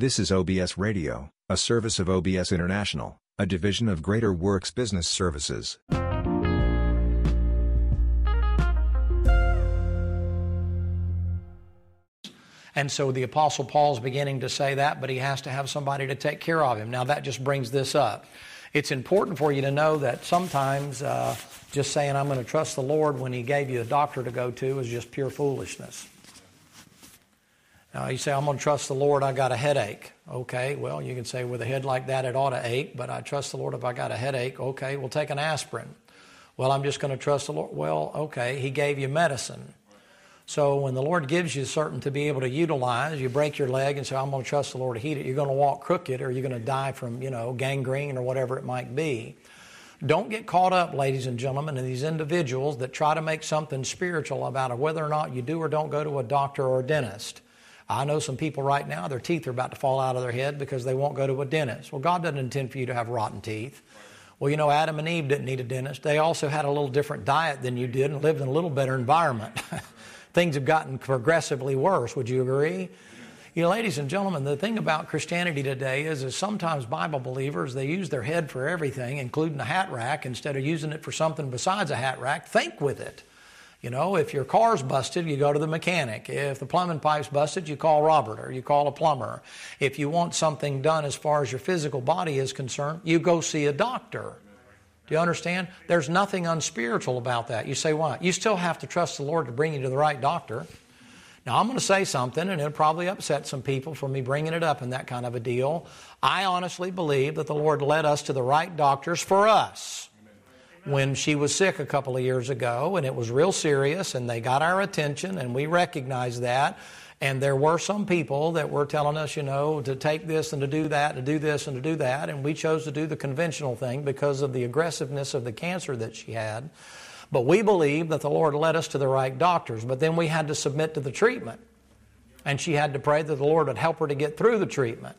This is OBS Radio, a service of OBS International, a division of Greater Works Business Services. And so the Apostle Paul's beginning to say that, but he has to have somebody to take care of him. Now that just brings this up. It's important for you to know that sometimes uh, just saying, I'm going to trust the Lord when he gave you a doctor to go to is just pure foolishness. Now you say, I'm going to trust the Lord, I got a headache. Okay, well, you can say, with a head like that, it ought to ache, but I trust the Lord if I got a headache. Okay, we'll take an aspirin. Well, I'm just going to trust the Lord. Well, okay, He gave you medicine. So when the Lord gives you certain to be able to utilize, you break your leg and say, I'm going to trust the Lord to heal it. You're going to walk crooked or you're going to die from, you know, gangrene or whatever it might be. Don't get caught up, ladies and gentlemen, in these individuals that try to make something spiritual about it, whether or not you do or don't go to a doctor or a dentist. I know some people right now, their teeth are about to fall out of their head because they won't go to a dentist. Well, God doesn't intend for you to have rotten teeth. Well, you know, Adam and Eve didn't need a dentist. They also had a little different diet than you did and lived in a little better environment. things have gotten progressively worse. Would you agree? You know, ladies and gentlemen, the thing about Christianity today is, is sometimes Bible believers, they use their head for everything, including a hat rack, instead of using it for something besides a hat rack. Think with it. You know, if your car's busted, you go to the mechanic. If the plumbing pipe's busted, you call Robert or you call a plumber. If you want something done as far as your physical body is concerned, you go see a doctor. Do you understand? There's nothing unspiritual about that. You say, why? You still have to trust the Lord to bring you to the right doctor. Now, I'm going to say something, and it'll probably upset some people for me bringing it up in that kind of a deal. I honestly believe that the Lord led us to the right doctors for us. When she was sick a couple of years ago, and it was real serious, and they got our attention, and we recognized that. And there were some people that were telling us, you know, to take this and to do that, to do this and to do that. And we chose to do the conventional thing because of the aggressiveness of the cancer that she had. But we believe that the Lord led us to the right doctors. But then we had to submit to the treatment. And she had to pray that the Lord would help her to get through the treatment.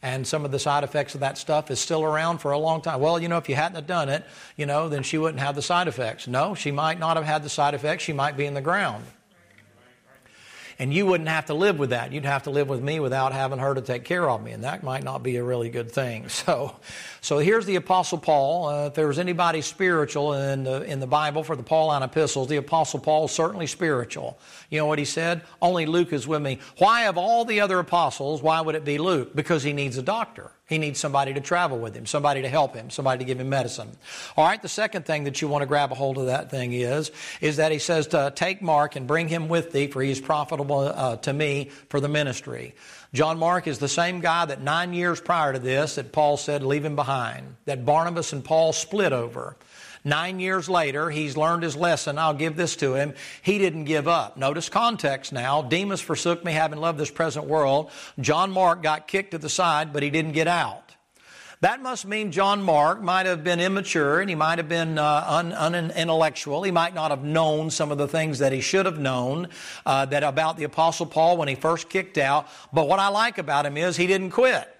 And some of the side effects of that stuff is still around for a long time. Well, you know, if you hadn't have done it, you know, then she wouldn't have the side effects. No, she might not have had the side effects. She might be in the ground. And you wouldn't have to live with that. You'd have to live with me without having her to take care of me. And that might not be a really good thing. So, so here's the Apostle Paul. Uh, if there was anybody spiritual in the, in the Bible for the Pauline epistles, the Apostle Paul is certainly spiritual. You know what he said? Only Luke is with me. Why of all the other apostles, why would it be Luke? Because he needs a doctor. He needs somebody to travel with him, somebody to help him, somebody to give him medicine. All right, the second thing that you want to grab a hold of that thing is, is that he says to take Mark and bring him with thee, for he is profitable uh, to me for the ministry. John Mark is the same guy that nine years prior to this that Paul said leave him behind, that Barnabas and Paul split over. Nine years later, he's learned his lesson. I'll give this to him. He didn't give up. Notice context now. Demas forsook me, having loved this present world. John Mark got kicked to the side, but he didn't get out. That must mean John Mark might have been immature and he might have been uh, un- unintellectual. He might not have known some of the things that he should have known uh, that about the Apostle Paul when he first kicked out. But what I like about him is he didn't quit.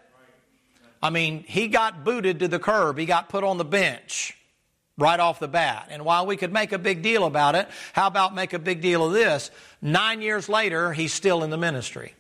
I mean, he got booted to the curb. He got put on the bench right off the bat. And while we could make a big deal about it, how about make a big deal of this? Nine years later, he's still in the ministry.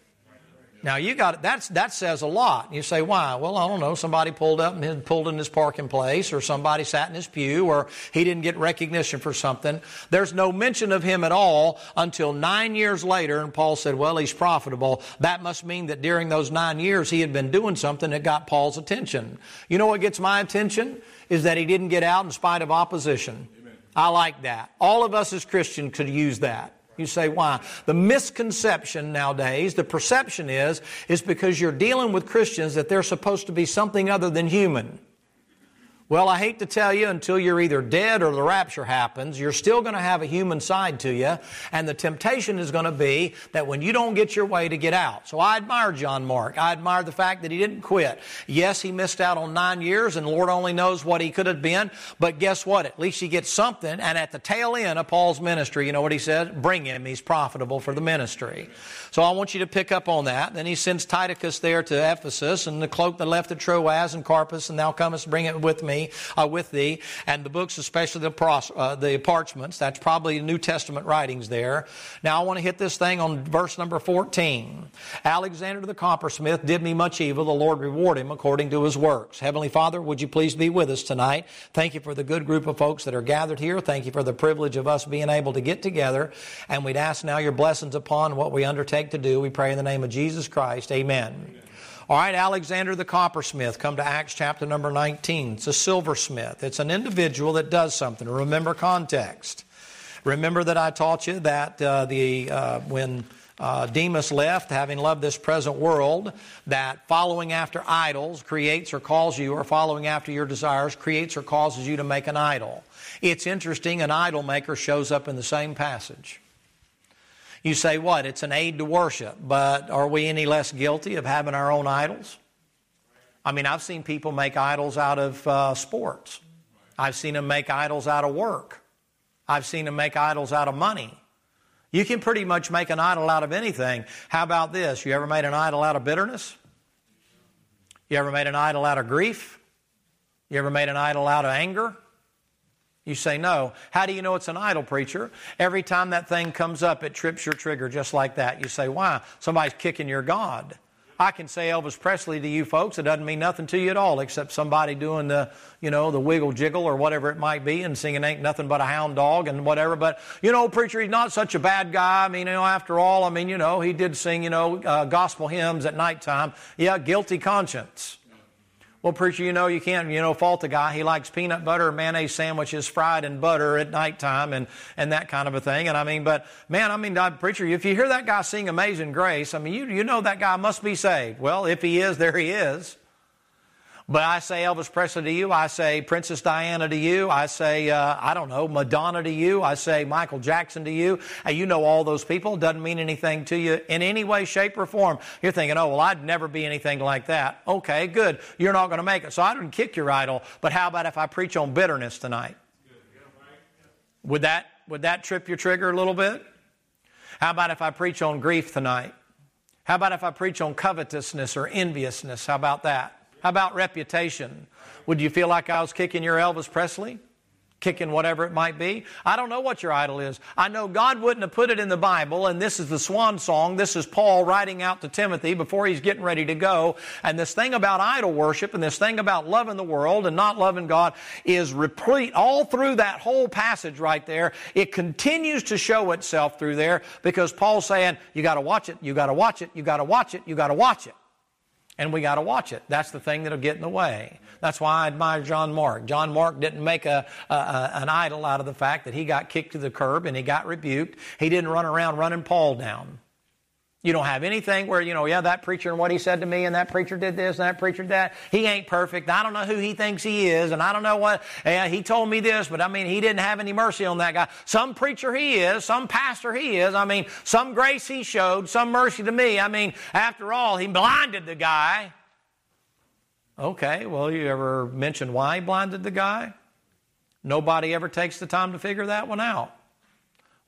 Now you got that's that says a lot. You say why? Well, I don't know. Somebody pulled up and pulled in his parking place, or somebody sat in his pew, or he didn't get recognition for something. There's no mention of him at all until nine years later, and Paul said, "Well, he's profitable." That must mean that during those nine years he had been doing something that got Paul's attention. You know what gets my attention is that he didn't get out in spite of opposition. Amen. I like that. All of us as Christians could use that. You say, why? The misconception nowadays, the perception is, is because you're dealing with Christians that they're supposed to be something other than human. Well, I hate to tell you, until you're either dead or the rapture happens, you're still going to have a human side to you, and the temptation is going to be that when you don't get your way to get out. So I admire John Mark. I admire the fact that he didn't quit. Yes, he missed out on nine years, and Lord only knows what he could have been, but guess what? At least he gets something, and at the tail end of Paul's ministry, you know what he says? Bring him. He's profitable for the ministry. So I want you to pick up on that. Then he sends Tychicus there to Ephesus, and the cloak that left at Troas and Carpus, and thou comest, bring it with me uh, with thee, and the books, especially the, pros, uh, the parchments. That's probably New Testament writings there. Now I want to hit this thing on verse number 14. Alexander the coppersmith did me much evil. The Lord reward him according to his works. Heavenly Father, would you please be with us tonight? Thank you for the good group of folks that are gathered here. Thank you for the privilege of us being able to get together. And we'd ask now your blessings upon what we undertake to do. We pray in the name of Jesus Christ. Amen. Amen. All right, Alexander the coppersmith, come to Acts chapter number 19. It's a silversmith. It's an individual that does something. Remember context. Remember that I taught you that uh, the uh, when uh, Demas left, having loved this present world, that following after idols creates or calls you, or following after your desires creates or causes you to make an idol. It's interesting, an idol maker shows up in the same passage. You say, what? It's an aid to worship, but are we any less guilty of having our own idols? I mean, I've seen people make idols out of uh, sports. I've seen them make idols out of work. I've seen them make idols out of money. You can pretty much make an idol out of anything. How about this? You ever made an idol out of bitterness? You ever made an idol out of grief? You ever made an idol out of anger? You say no. How do you know it's an idol, preacher? Every time that thing comes up, it trips your trigger just like that. You say, why? Somebody's kicking your God. I can say Elvis Presley to you folks. It doesn't mean nothing to you at all, except somebody doing the, you know, the wiggle jiggle or whatever it might be, and singing "Ain't Nothing But a Hound Dog" and whatever. But you know, preacher, he's not such a bad guy. I mean, you know, after all, I mean, you know, he did sing, you know, uh, gospel hymns at nighttime. Yeah, guilty conscience. Well, preacher, you know, you can't, you know, fault the guy. He likes peanut butter, mayonnaise sandwiches fried in butter at nighttime and, and that kind of a thing. And I mean, but man, I mean, preacher, if you hear that guy sing Amazing Grace, I mean, you, you know that guy must be saved. Well, if he is, there he is. But I say Elvis Presley to you. I say Princess Diana to you. I say, uh, I don't know, Madonna to you. I say Michael Jackson to you. And you know all those people. Doesn't mean anything to you in any way, shape, or form. You're thinking, oh, well, I'd never be anything like that. Okay, good. You're not going to make it. So I didn't kick your idol. But how about if I preach on bitterness tonight? Would that, would that trip your trigger a little bit? How about if I preach on grief tonight? How about if I preach on covetousness or enviousness? How about that? How about reputation? Would you feel like I was kicking your Elvis Presley? Kicking whatever it might be? I don't know what your idol is. I know God wouldn't have put it in the Bible, and this is the swan song. This is Paul writing out to Timothy before he's getting ready to go. And this thing about idol worship and this thing about loving the world and not loving God is replete all through that whole passage right there. It continues to show itself through there because Paul's saying, you gotta watch it, you gotta watch it, you gotta watch it, you gotta watch it and we got to watch it. That's the thing that'll get in the way. That's why I admire John Mark. John Mark didn't make a, a, a, an idol out of the fact that he got kicked to the curb and he got rebuked. He didn't run around running Paul down. You don't have anything where, you know, yeah, that preacher and what he said to me, and that preacher did this, and that preacher did that. He ain't perfect. I don't know who he thinks he is, and I don't know what, yeah, he told me this, but I mean, he didn't have any mercy on that guy. Some preacher he is, some pastor he is. I mean, some grace he showed, some mercy to me. I mean, after all, he blinded the guy. Okay, well, you ever mention why he blinded the guy? Nobody ever takes the time to figure that one out.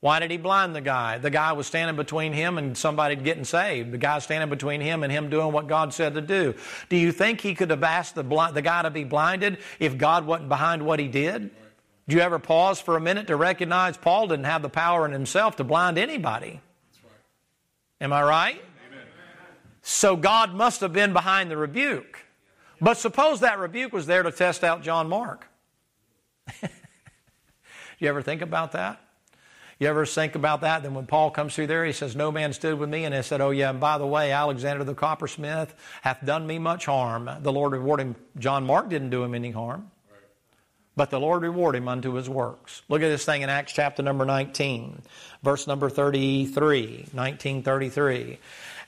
Why did he blind the guy? The guy was standing between him and somebody getting saved. The guy standing between him and him doing what God said to do. Do you think he could have asked the, blind, the guy to be blinded if God wasn't behind what he did? Do you ever pause for a minute to recognize Paul didn't have the power in himself to blind anybody? Am I right? So God must have been behind the rebuke. But suppose that rebuke was there to test out John Mark. Do you ever think about that? You ever think about that? Then when Paul comes through there, he says, No man stood with me. And they said, Oh, yeah, and by the way, Alexander the coppersmith hath done me much harm. The Lord reward him. John Mark didn't do him any harm. But the Lord reward him unto his works. Look at this thing in Acts chapter number 19, verse number 33, 1933.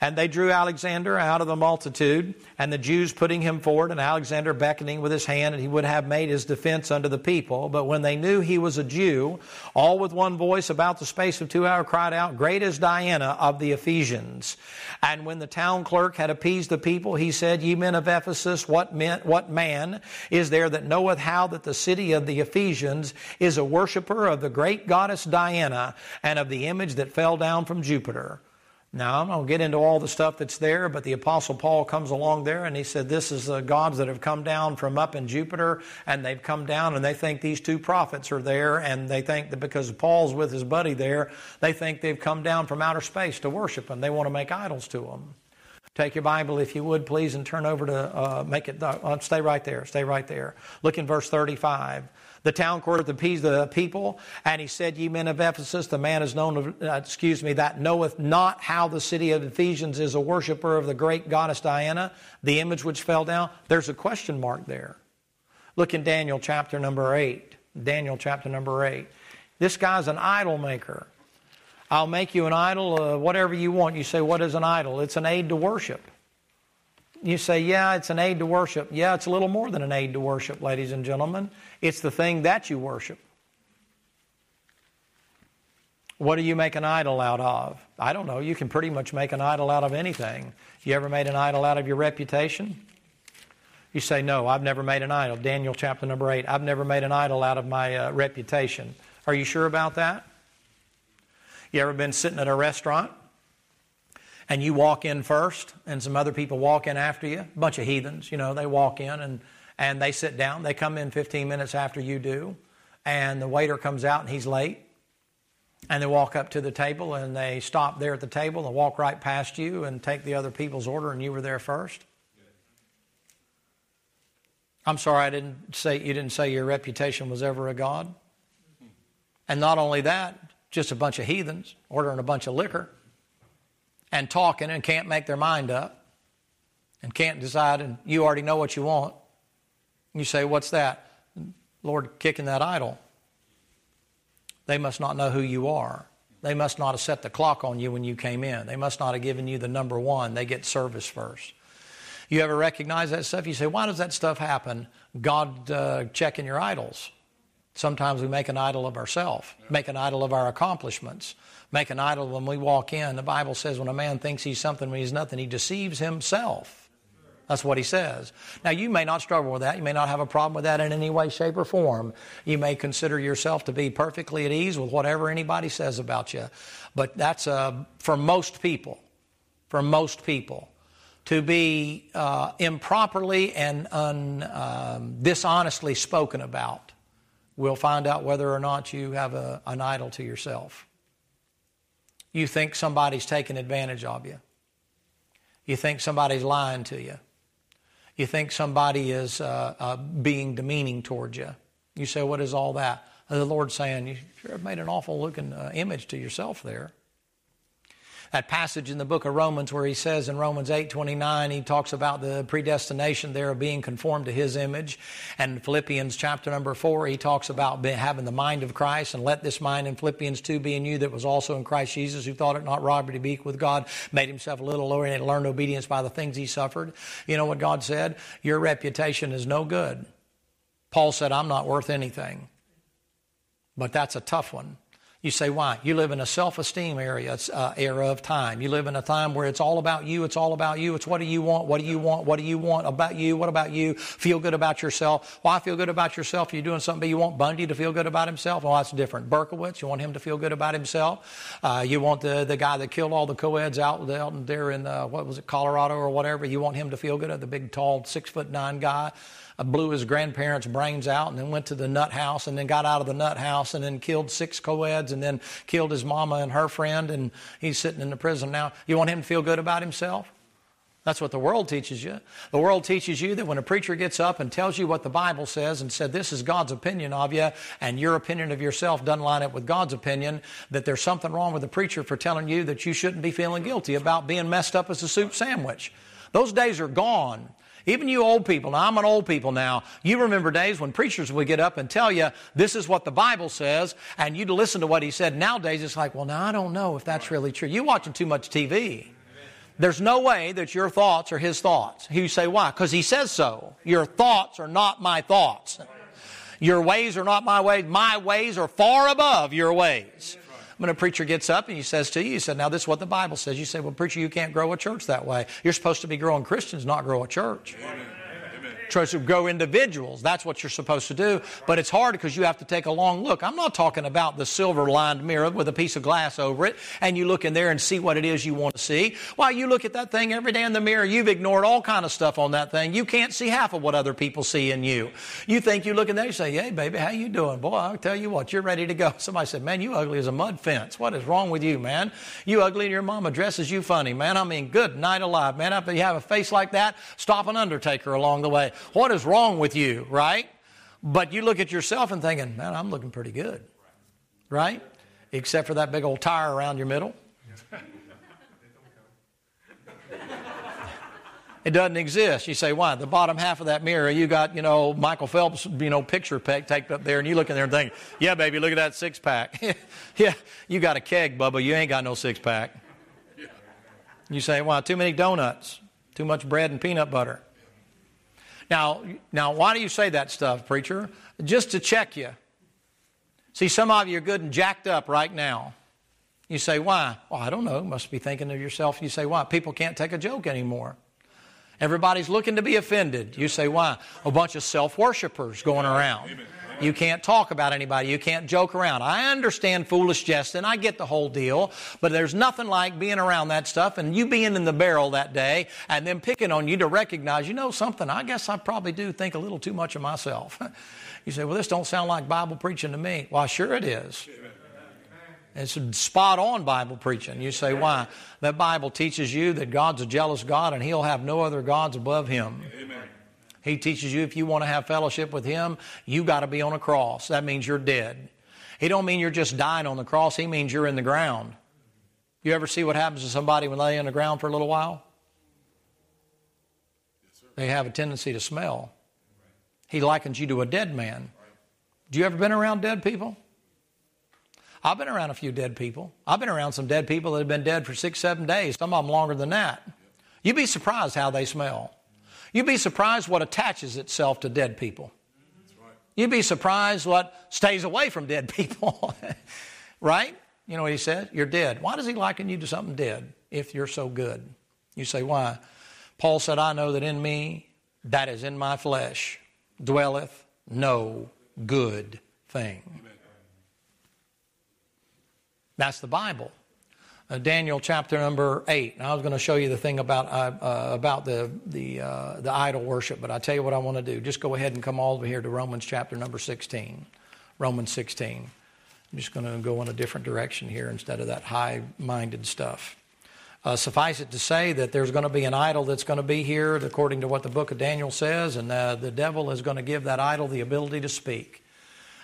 And they drew Alexander out of the multitude, and the Jews putting him forward, and Alexander beckoning with his hand, and he would have made his defense unto the people. But when they knew he was a Jew, all with one voice about the space of two hours cried out, Great is Diana of the Ephesians. And when the town clerk had appeased the people, he said, Ye men of Ephesus, what, men, what man is there that knoweth how that the city of the Ephesians is a worshiper of the great goddess Diana and of the image that fell down from Jupiter? Now, I'm going to get into all the stuff that's there, but the Apostle Paul comes along there and he said, This is the gods that have come down from up in Jupiter, and they've come down and they think these two prophets are there, and they think that because Paul's with his buddy there, they think they've come down from outer space to worship them. They want to make idols to them. Take your Bible, if you would, please, and turn over to uh, make it. Uh, stay right there. Stay right there. Look in verse 35 the town court of the people, and he said, Ye men of Ephesus, the man is known, of, uh, excuse me, that knoweth not how the city of Ephesians is a worshiper of the great goddess Diana, the image which fell down. There's a question mark there. Look in Daniel chapter number 8. Daniel chapter number 8. This guy's an idol maker. I'll make you an idol, uh, whatever you want. You say, What is an idol? It's an aid to worship. You say, yeah, it's an aid to worship. Yeah, it's a little more than an aid to worship, ladies and gentlemen. It's the thing that you worship. What do you make an idol out of? I don't know. You can pretty much make an idol out of anything. You ever made an idol out of your reputation? You say, No, I've never made an idol. Daniel chapter number 8. I've never made an idol out of my uh, reputation. Are you sure about that? You ever been sitting at a restaurant and you walk in first and some other people walk in after you? A bunch of heathens, you know, they walk in and and they sit down. They come in 15 minutes after you do, and the waiter comes out and he's late. And they walk up to the table and they stop there at the table and walk right past you and take the other people's order, and you were there first. I'm sorry I didn't say you didn't say your reputation was ever a god. And not only that, just a bunch of heathens ordering a bunch of liquor and talking and can't make their mind up and can't decide and you already know what you want. You say, What's that? Lord, kicking that idol. They must not know who you are. They must not have set the clock on you when you came in. They must not have given you the number one. They get service first. You ever recognize that stuff? You say, why does that stuff happen? God uh, checking your idols. Sometimes we make an idol of ourselves, make an idol of our accomplishments, make an idol when we walk in. The Bible says when a man thinks he's something when he's nothing, he deceives himself. That's what he says. Now, you may not struggle with that. You may not have a problem with that in any way, shape, or form. You may consider yourself to be perfectly at ease with whatever anybody says about you. But that's uh, for most people, for most people, to be uh, improperly and un, um, dishonestly spoken about. We'll find out whether or not you have a, an idol to yourself. You think somebody's taking advantage of you. You think somebody's lying to you you think somebody is uh, uh, being demeaning towards you. You say, What is all that? And the Lord's saying, You sure have made an awful looking uh, image to yourself there that passage in the book of Romans where he says in Romans 8:29 he talks about the predestination there of being conformed to his image. And Philippians chapter number 4 he talks about having the mind of Christ and let this mind in Philippians 2 be in you that was also in Christ Jesus who thought it not robbery to be equal with God made himself a little lower and learned obedience by the things he suffered. You know what God said? Your reputation is no good. Paul said I'm not worth anything. But that's a tough one you say, why? You live in a self esteem area, uh, era of time. You live in a time where it's all about you. It's all about you. It's what do you want? What do you want? What do you want about you? What about you? Feel good about yourself. Why feel good about yourself? You're doing something, but you want Bundy to feel good about himself? Well, that's different. Berkowitz, you want him to feel good about himself. Uh, you want the, the guy that killed all the co-eds out, out there in, uh, what was it, Colorado or whatever. You want him to feel good, at the big, tall, six foot nine guy blew his grandparents' brains out and then went to the nut house and then got out of the nut house and then killed six co-eds and then killed his mama and her friend and he's sitting in the prison now. You want him to feel good about himself? That's what the world teaches you. The world teaches you that when a preacher gets up and tells you what the Bible says and said this is God's opinion of you and your opinion of yourself doesn't line up with God's opinion, that there's something wrong with the preacher for telling you that you shouldn't be feeling guilty about being messed up as a soup sandwich. Those days are gone. Even you old people, now I'm an old people now, you remember days when preachers would get up and tell you, this is what the Bible says, and you'd listen to what he said. Nowadays it's like, well, now I don't know if that's really true. You're watching too much TV. There's no way that your thoughts are his thoughts. You say, why? Because he says so. Your thoughts are not my thoughts. Your ways are not my ways. My ways are far above your ways. When a preacher gets up and he says to you, he said, Now, this is what the Bible says. You say, Well, preacher, you can't grow a church that way. You're supposed to be growing Christians, not grow a church. Amen. To grow individuals. That's what you're supposed to do. But it's hard because you have to take a long look. I'm not talking about the silver lined mirror with a piece of glass over it and you look in there and see what it is you want to see. Why, you look at that thing every day in the mirror. You've ignored all kind of stuff on that thing. You can't see half of what other people see in you. You think you look in there, you say, hey, baby, how you doing? Boy, I'll tell you what, you're ready to go. Somebody said, man, you ugly as a mud fence. What is wrong with you, man? You ugly and your mama dresses you funny, man. I mean, good night alive, man. If you have a face like that, stop an undertaker along the way. What is wrong with you, right? But you look at yourself and thinking, man, I'm looking pretty good, right? Except for that big old tire around your middle. It doesn't exist. You say, why? The bottom half of that mirror, you got, you know, Michael Phelps, you know, picture peck taped up there, and you look in there and think, yeah, baby, look at that six pack. yeah, you got a keg, Bubba. You ain't got no six pack. You say, why? Too many donuts, too much bread and peanut butter. Now, now, why do you say that stuff, preacher? Just to check you. See, some of you are good and jacked up right now. You say, why? Well, I don't know. Must be thinking of yourself. You say, why? People can't take a joke anymore. Everybody's looking to be offended. You say, why? A bunch of self worshippers going around. You can't talk about anybody. You can't joke around. I understand foolish jesting. I get the whole deal. But there's nothing like being around that stuff and you being in the barrel that day and them picking on you to recognize, you know something, I guess I probably do think a little too much of myself. you say, well, this don't sound like Bible preaching to me. Well, sure it is. It's spot on Bible preaching. You say, why? That Bible teaches you that God's a jealous God and He'll have no other gods above Him. Amen. He teaches you if you want to have fellowship with Him, you got to be on a cross. That means you're dead. He don't mean you're just dying on the cross. He means you're in the ground. You ever see what happens to somebody when they lay in the ground for a little while? They have a tendency to smell. He likens you to a dead man. Do you ever been around dead people? I've been around a few dead people. I've been around some dead people that have been dead for six, seven days, some of them longer than that. You'd be surprised how they smell. You'd be surprised what attaches itself to dead people. You'd be surprised what stays away from dead people. right? You know what he said? You're dead. Why does he liken you to something dead if you're so good? You say, why? Paul said, I know that in me, that is in my flesh, dwelleth no good thing. Amen. That's the Bible. Uh, Daniel chapter number eight. Now, I was going to show you the thing about uh, uh, about the the uh, the idol worship, but I tell you what I want to do. Just go ahead and come all over here to Romans chapter number sixteen. Romans sixteen. I'm just going to go in a different direction here instead of that high-minded stuff. Uh, suffice it to say that there's going to be an idol that's going to be here, according to what the book of Daniel says, and uh, the devil is going to give that idol the ability to speak.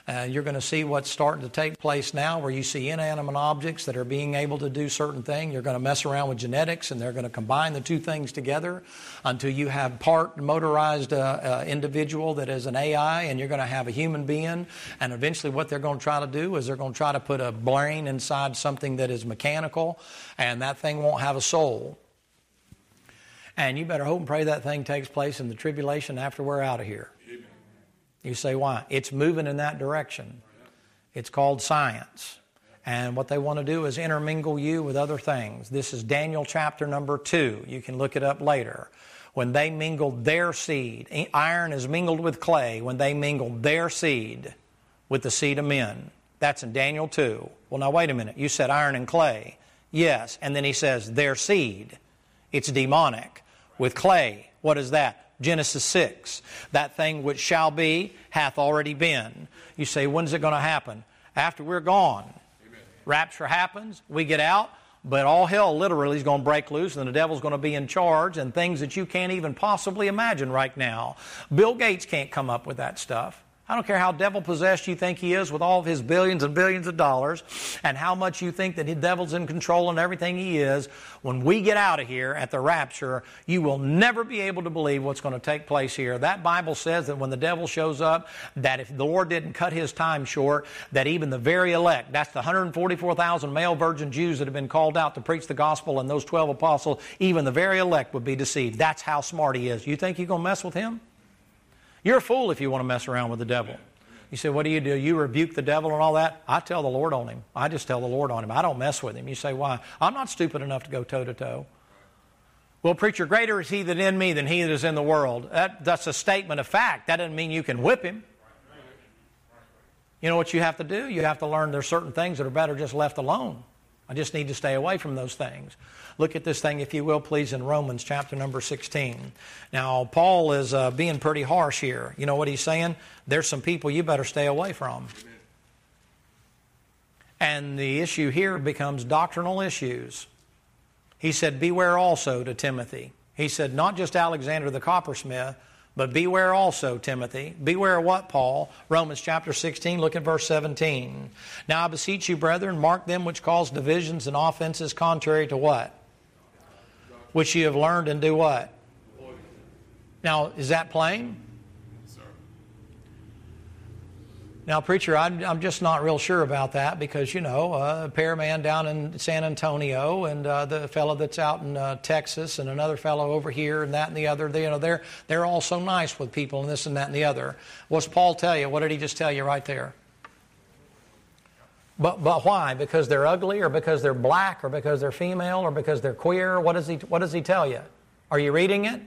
Uh, you're going to see what's starting to take place now where you see inanimate objects that are being able to do certain things. You're going to mess around with genetics and they're going to combine the two things together until you have part motorized uh, uh, individual that is an AI and you're going to have a human being. And eventually, what they're going to try to do is they're going to try to put a brain inside something that is mechanical and that thing won't have a soul. And you better hope and pray that thing takes place in the tribulation after we're out of here. You say, why? It's moving in that direction. It's called science. And what they want to do is intermingle you with other things. This is Daniel chapter number two. You can look it up later. When they mingled their seed, iron is mingled with clay, when they mingled their seed with the seed of men. That's in Daniel 2. Well, now wait a minute. You said iron and clay. Yes. And then he says their seed. It's demonic. With clay, what is that? Genesis 6. That thing which shall be hath already been. You say, when's it going to happen? After we're gone. Rapture happens, we get out, but all hell literally is going to break loose and the devil's going to be in charge and things that you can't even possibly imagine right now. Bill Gates can't come up with that stuff. I don't care how devil possessed you think he is with all of his billions and billions of dollars and how much you think that the devil's in control and everything he is. When we get out of here at the rapture, you will never be able to believe what's going to take place here. That Bible says that when the devil shows up, that if the Lord didn't cut his time short, that even the very elect, that's the 144,000 male virgin Jews that have been called out to preach the gospel and those 12 apostles, even the very elect would be deceived. That's how smart he is. You think you're going to mess with him? You're a fool if you want to mess around with the devil. You say, What do you do? You rebuke the devil and all that? I tell the Lord on him. I just tell the Lord on him. I don't mess with him. You say, Why? I'm not stupid enough to go toe to toe. Well, preacher, greater is he that in me than he that is in the world. That, that's a statement of fact. That doesn't mean you can whip him. You know what you have to do? You have to learn there's certain things that are better just left alone. I just need to stay away from those things. Look at this thing, if you will, please, in Romans chapter number 16. Now, Paul is uh, being pretty harsh here. You know what he's saying? There's some people you better stay away from. And the issue here becomes doctrinal issues. He said, Beware also to Timothy. He said, Not just Alexander the coppersmith, but beware also, Timothy. Beware what, Paul? Romans chapter 16, look at verse 17. Now I beseech you, brethren, mark them which cause divisions and offenses contrary to what? Which you have learned and do what? Now, is that plain? Now, preacher, I'm, I'm just not real sure about that because, you know, uh, a man down in San Antonio and uh, the fellow that's out in uh, Texas and another fellow over here and that and the other, they, you know, they're, they're all so nice with people and this and that and the other. What's Paul tell you? What did he just tell you right there? But, but why? Because they're ugly or because they're black or because they're female or because they're queer? What does he, what does he tell you? Are you reading it?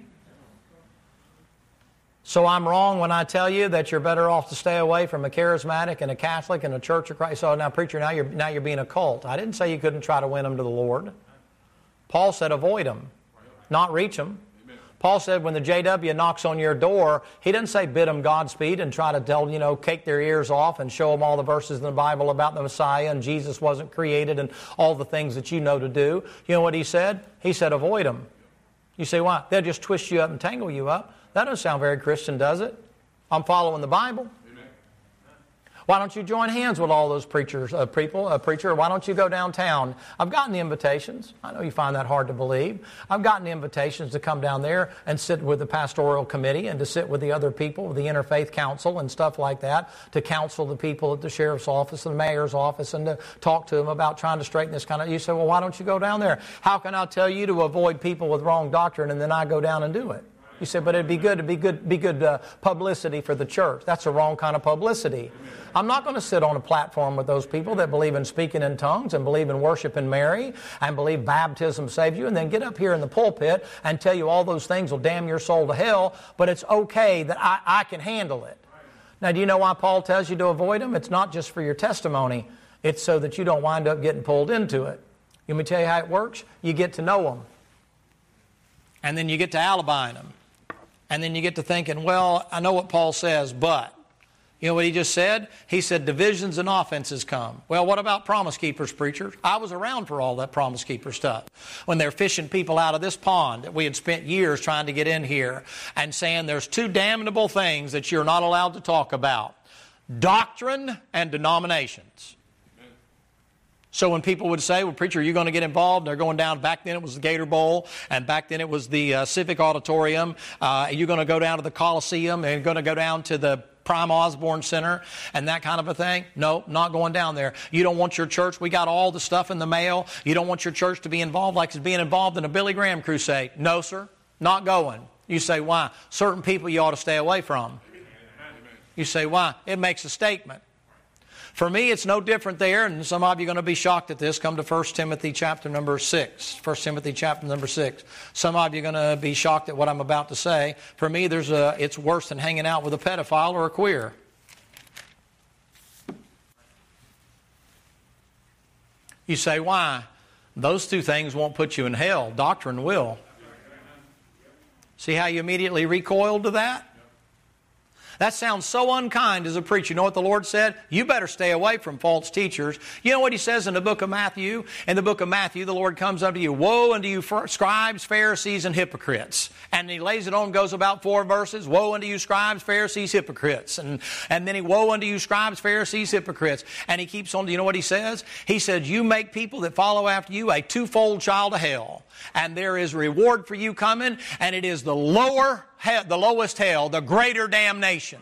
So I'm wrong when I tell you that you're better off to stay away from a charismatic and a Catholic and a Church of Christ. So now, preacher, now you're now you're being a cult. I didn't say you couldn't try to win them to the Lord. Paul said avoid them, not reach them. Paul said when the JW knocks on your door, he didn't say bid them Godspeed and try to tell, you know, cake their ears off and show them all the verses in the Bible about the Messiah and Jesus wasn't created and all the things that you know to do. You know what he said? He said avoid them. You say, why? They'll just twist you up and tangle you up. That doesn't sound very Christian, does it? I'm following the Bible. Why don't you join hands with all those preachers, uh, people, uh, preacher? Why don't you go downtown? I've gotten the invitations. I know you find that hard to believe. I've gotten the invitations to come down there and sit with the pastoral committee and to sit with the other people, the interfaith council and stuff like that, to counsel the people at the sheriff's office and the mayor's office and to talk to them about trying to straighten this kind of. You say, well, why don't you go down there? How can I tell you to avoid people with wrong doctrine and then I go down and do it? You say, but it'd be good, it'd be good, be good uh, publicity for the church. That's the wrong kind of publicity. I'm not going to sit on a platform with those people that believe in speaking in tongues and believe in worshiping Mary and believe baptism saves you and then get up here in the pulpit and tell you all those things will damn your soul to hell, but it's okay that I, I can handle it. Now, do you know why Paul tells you to avoid them? It's not just for your testimony, it's so that you don't wind up getting pulled into it. Let me tell you how it works. You get to know them, and then you get to alibi them. And then you get to thinking, well, I know what Paul says, but. You know what he just said? He said divisions and offenses come. Well, what about promise keepers, preachers? I was around for all that promise keeper stuff. When they're fishing people out of this pond that we had spent years trying to get in here and saying there's two damnable things that you're not allowed to talk about doctrine and denominations. So when people would say, well, preacher, are you going to get involved? They're going down. Back then it was the Gator Bowl, and back then it was the uh, Civic Auditorium. Uh, you're going to go down to the Coliseum, and you're going to go down to the Prime Osborne Center and that kind of a thing? No, not going down there. You don't want your church, we got all the stuff in the mail. You don't want your church to be involved like it's being involved in a Billy Graham crusade. No, sir, not going. You say, why? Certain people you ought to stay away from. You say, why? It makes a statement. For me, it's no different there, and some of you are going to be shocked at this. Come to 1 Timothy chapter number 6. 1 Timothy chapter number 6. Some of you are going to be shocked at what I'm about to say. For me, there's a, it's worse than hanging out with a pedophile or a queer. You say, why? Those two things won't put you in hell. Doctrine will. See how you immediately recoiled to that? That sounds so unkind as a preacher. You know what the Lord said? You better stay away from false teachers. You know what He says in the book of Matthew? In the book of Matthew, the Lord comes unto you, Woe unto you, scribes, Pharisees, and hypocrites. And He lays it on, goes about four verses. Woe unto you, scribes, Pharisees, hypocrites. And, and then He, Woe unto you, scribes, Pharisees, hypocrites. And He keeps on, you know what He says? He says, You make people that follow after you a twofold child of hell. And there is reward for you coming, and it is the lower the lowest hell, the greater damnation.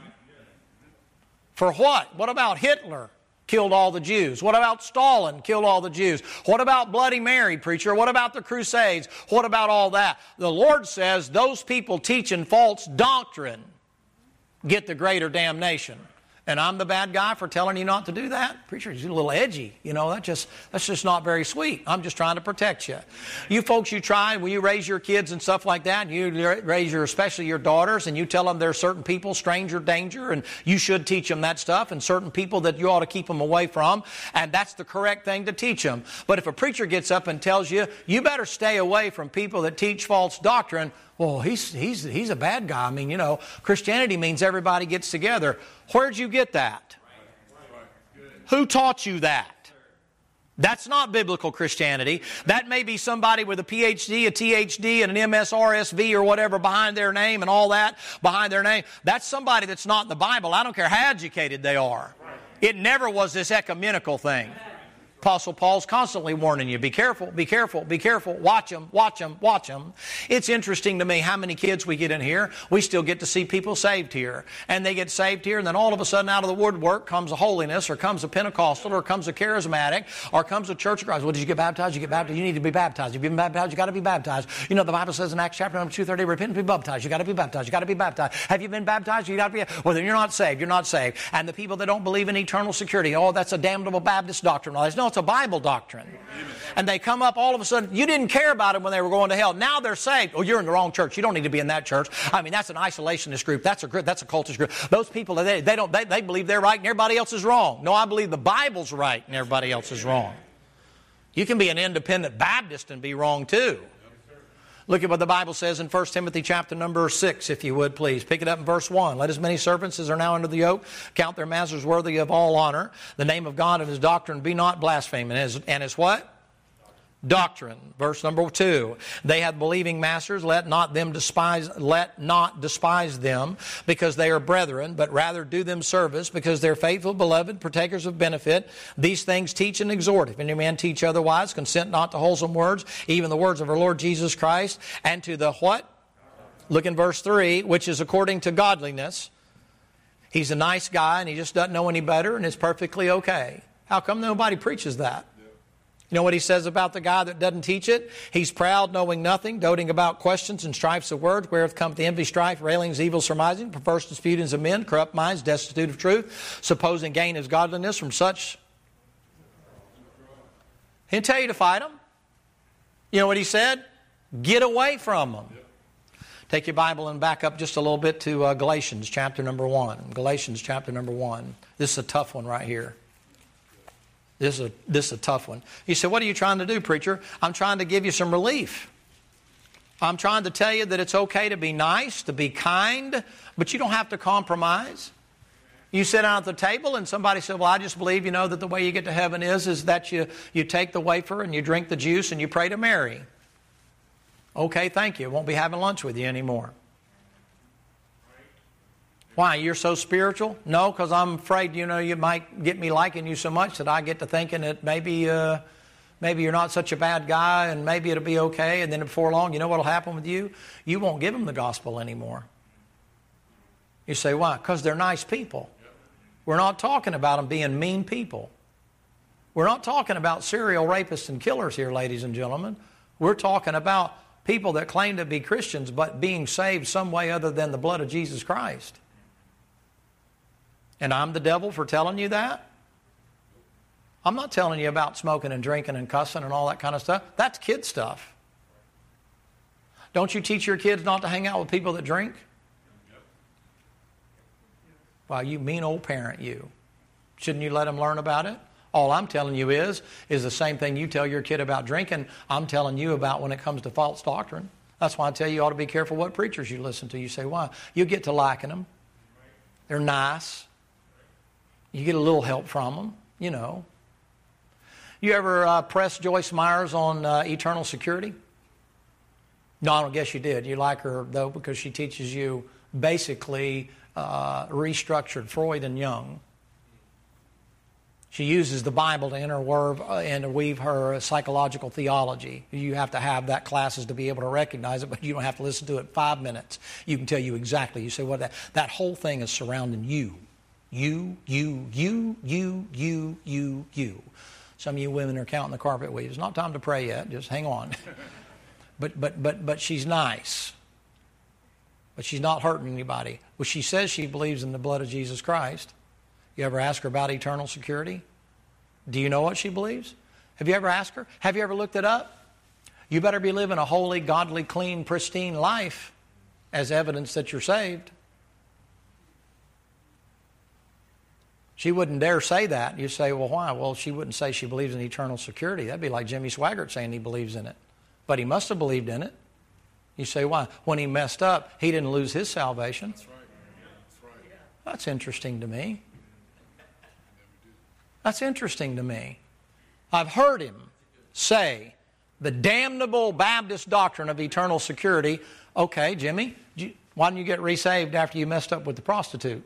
For what? What about Hitler? Killed all the Jews. What about Stalin? Killed all the Jews. What about Bloody Mary, preacher? What about the Crusades? What about all that? The Lord says those people teaching false doctrine get the greater damnation. And I'm the bad guy for telling you not to do that? Preacher, you're a little edgy. You know, that just, that's just not very sweet. I'm just trying to protect you. You folks, you try, when you raise your kids and stuff like that, you raise your, especially your daughters, and you tell them there's certain people, stranger danger, and you should teach them that stuff, and certain people that you ought to keep them away from, and that's the correct thing to teach them. But if a preacher gets up and tells you, you better stay away from people that teach false doctrine, well, he's, he's, he's a bad guy. I mean, you know, Christianity means everybody gets together. Where'd you get that? Who taught you that? That's not biblical Christianity. That may be somebody with a PhD, a THD, and an MSRSV or whatever behind their name and all that behind their name. That's somebody that's not in the Bible. I don't care how educated they are. It never was this ecumenical thing. Apostle Paul's constantly warning you be careful, be careful, be careful, watch them, watch them, watch them. It's interesting to me how many kids we get in here. We still get to see people saved here. And they get saved here, and then all of a sudden out of the woodwork comes a holiness, or comes a Pentecostal, or comes a charismatic, or comes a church of Christ. Well, did you get baptized? You get baptized. You need to be baptized. You've been baptized, you got to be baptized. You know, the Bible says in Acts chapter number 230, repent and be baptized. You got to be baptized. You got to be baptized. Have you been baptized? You got to be. Well, then you're not saved. You're not saved. And the people that don't believe in eternal security, oh, that's a damnable Baptist doctrine. No, it's a Bible doctrine doctrine. And they come up all of a sudden, you didn't care about it when they were going to hell. Now they're saved. Oh, you're in the wrong church. You don't need to be in that church. I mean, that's an isolationist group. That's a group. that's a cultist group. Those people, they, they don't they, they believe they're right and everybody else is wrong. No, I believe the Bible's right and everybody else is wrong. You can be an independent Baptist and be wrong too. Look at what the Bible says in 1 Timothy chapter number 6, if you would, please. Pick it up in verse 1. Let as many servants as are now under the yoke count their masters worthy of all honor. The name of God and his doctrine be not blasphemed. And his, and what? Doctrine. Verse number two. They have believing masters. Let not them despise, let not despise them because they are brethren, but rather do them service because they're faithful, beloved, partakers of benefit. These things teach and exhort. If any man teach otherwise, consent not to wholesome words, even the words of our Lord Jesus Christ, and to the what? Look in verse three, which is according to godliness. He's a nice guy and he just doesn't know any better and it's perfectly okay. How come nobody preaches that? You know what he says about the guy that doesn't teach it? He's proud, knowing nothing, doting about questions and strifes of words, wherewith come the envy, strife, railings, evil surmising, perverse disputings of men, corrupt minds, destitute of truth, supposing gain is godliness from such. He'll tell you to fight them. You know what he said? Get away from them. Take your Bible and back up just a little bit to uh, Galatians chapter number 1. Galatians chapter number 1. This is a tough one right here. This is, a, this is a tough one. He said, What are you trying to do, preacher? I'm trying to give you some relief. I'm trying to tell you that it's okay to be nice, to be kind, but you don't have to compromise. You sit down at the table and somebody said, Well, I just believe, you know, that the way you get to heaven is, is that you, you take the wafer and you drink the juice and you pray to Mary. Okay, thank you. Won't be having lunch with you anymore. Why? You're so spiritual? No, because I'm afraid, you know, you might get me liking you so much that I get to thinking that maybe, uh, maybe you're not such a bad guy and maybe it'll be okay. And then before long, you know what'll happen with you? You won't give them the gospel anymore. You say, why? Because they're nice people. We're not talking about them being mean people. We're not talking about serial rapists and killers here, ladies and gentlemen. We're talking about people that claim to be Christians but being saved some way other than the blood of Jesus Christ. And I'm the devil for telling you that? I'm not telling you about smoking and drinking and cussing and all that kind of stuff. That's kid stuff. Don't you teach your kids not to hang out with people that drink? Well, you mean old parent, you. Shouldn't you let them learn about it? All I'm telling you is, is the same thing you tell your kid about drinking, I'm telling you about when it comes to false doctrine. That's why I tell you, you ought to be careful what preachers you listen to. You say, why? You get to liking them. They're nice. You get a little help from them, you know. You ever uh, press Joyce Myers on uh, eternal security? No, I don't guess you did. You like her, though, because she teaches you basically uh, restructured Freud and Jung. She uses the Bible to interweave, uh, interweave her psychological theology. You have to have that classes to be able to recognize it, but you don't have to listen to it five minutes. You can tell you exactly. You say, well, that, that whole thing is surrounding you. You, you, you, you, you, you, you. Some of you women are counting the carpet weaves. It's not time to pray yet. Just hang on. but, but, but, but she's nice. But she's not hurting anybody. Well, she says she believes in the blood of Jesus Christ. You ever ask her about eternal security? Do you know what she believes? Have you ever asked her? Have you ever looked it up? You better be living a holy, godly, clean, pristine life as evidence that you're saved. She wouldn't dare say that. You say, well, why? Well, she wouldn't say she believes in eternal security. That'd be like Jimmy Swaggart saying he believes in it. But he must have believed in it. You say, why? When he messed up, he didn't lose his salvation. That's, right. That's, right. That's interesting to me. That's interesting to me. I've heard him say the damnable Baptist doctrine of eternal security. Okay, Jimmy, why didn't you get resaved after you messed up with the prostitute?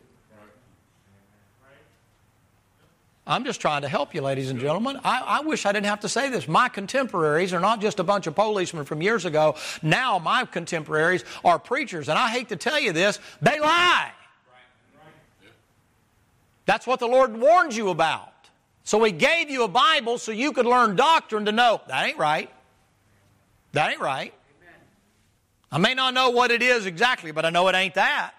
I'm just trying to help you, ladies and gentlemen. I, I, wish I didn't have to say this. My contemporaries are not just a bunch of policemen from years ago. Now my contemporaries are preachers. And I hate to tell you this, they lie. That's what the Lord warned you about. So He gave you a Bible so you could learn doctrine to know that ain't right. That ain't right. I may not know what it is exactly, but I know it ain't that.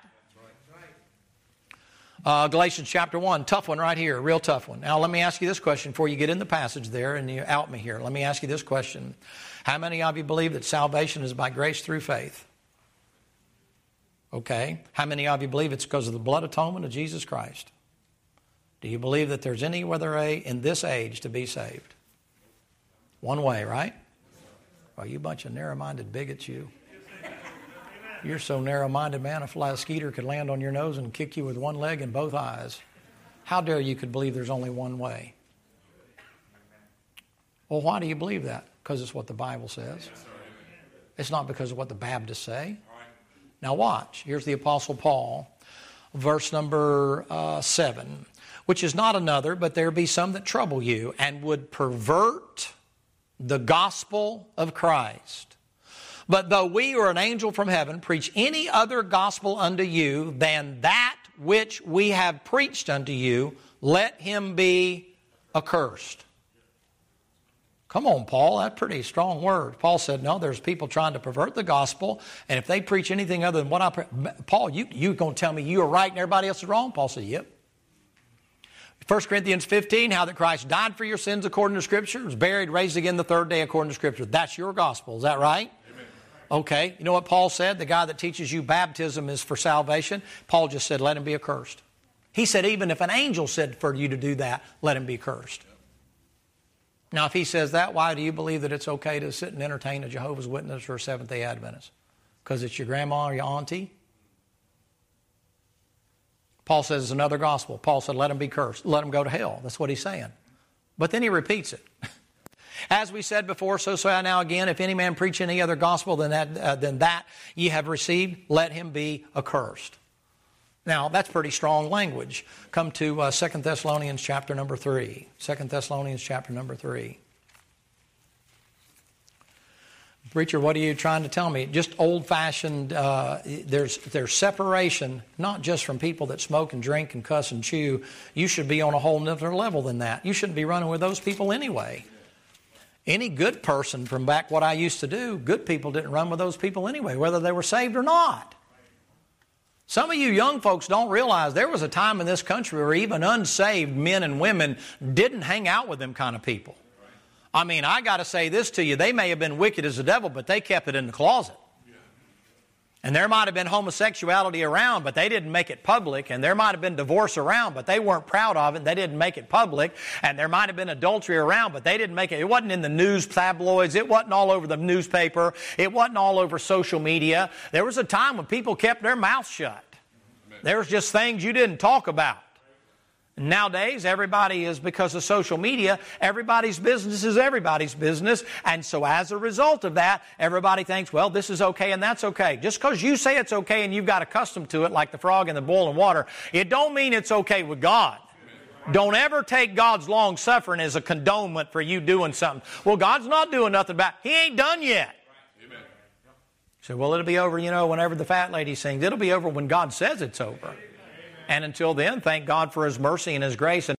Uh, Galatians chapter 1, tough one right here, real tough one. Now, let me ask you this question before you get in the passage there and you out me here. Let me ask you this question How many of you believe that salvation is by grace through faith? Okay. How many of you believe it's because of the blood atonement of Jesus Christ? Do you believe that there's any other way in this age to be saved? One way, right? Well, you bunch of narrow minded bigots, you. You're so narrow minded, man, a fly skeeter could land on your nose and kick you with one leg and both eyes. How dare you could believe there's only one way? Well, why do you believe that? Because it's what the Bible says. It's not because of what the Baptists say. Now, watch. Here's the Apostle Paul, verse number uh, 7. Which is not another, but there be some that trouble you and would pervert the gospel of Christ. But though we or an angel from heaven preach any other gospel unto you than that which we have preached unto you, let him be accursed. Come on, Paul, that's pretty strong word. Paul said, No, there's people trying to pervert the gospel, and if they preach anything other than what I pre- Paul, you, you're going to tell me you are right and everybody else is wrong? Paul said, Yep. 1 Corinthians 15, how that Christ died for your sins according to Scripture, was buried, raised again the third day according to Scripture. That's your gospel. Is that right? Okay, you know what Paul said? The guy that teaches you baptism is for salvation. Paul just said, let him be accursed. He said, even if an angel said for you to do that, let him be cursed. Now, if he says that, why do you believe that it's okay to sit and entertain a Jehovah's Witness or a Seventh day Adventist? Because it's your grandma or your auntie? Paul says it's another gospel. Paul said, let him be cursed. Let him go to hell. That's what he's saying. But then he repeats it. As we said before, so say I now again, if any man preach any other gospel than that, uh, than that ye have received, let him be accursed. Now, that's pretty strong language. Come to uh, 2 Thessalonians chapter number 3. 2 Thessalonians chapter number 3. Preacher, what are you trying to tell me? Just old fashioned, uh, there's, there's separation, not just from people that smoke and drink and cuss and chew. You should be on a whole other level than that. You shouldn't be running with those people anyway. Any good person from back what I used to do, good people didn't run with those people anyway, whether they were saved or not. Some of you young folks don't realize there was a time in this country where even unsaved men and women didn't hang out with them kind of people. I mean, I got to say this to you. They may have been wicked as the devil, but they kept it in the closet. And there might have been homosexuality around, but they didn't make it public. And there might have been divorce around, but they weren't proud of it. They didn't make it public. And there might have been adultery around, but they didn't make it. It wasn't in the news tabloids. It wasn't all over the newspaper. It wasn't all over social media. There was a time when people kept their mouths shut. There was just things you didn't talk about. Nowadays, everybody is, because of social media, everybody's business is everybody's business. And so as a result of that, everybody thinks, well, this is okay and that's okay. Just because you say it's okay and you've got accustomed to it, like the frog in the boiling water, it don't mean it's okay with God. Don't ever take God's long suffering as a condonement for you doing something. Well, God's not doing nothing about it. He ain't done yet. Amen. So, well, it'll be over, you know, whenever the fat lady sings. It'll be over when God says it's over. And until then, thank God for His mercy and His grace. And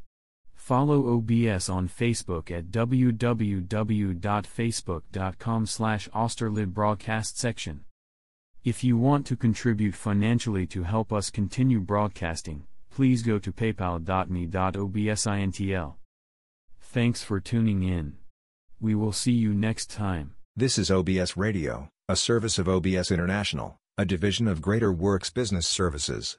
Follow OBS on Facebook at www.facebook.com slash section. If you want to contribute financially to help us continue broadcasting, please go to paypal.me.obsintl. Thanks for tuning in. We will see you next time. This is OBS Radio, a service of OBS International, a division of Greater Works Business Services.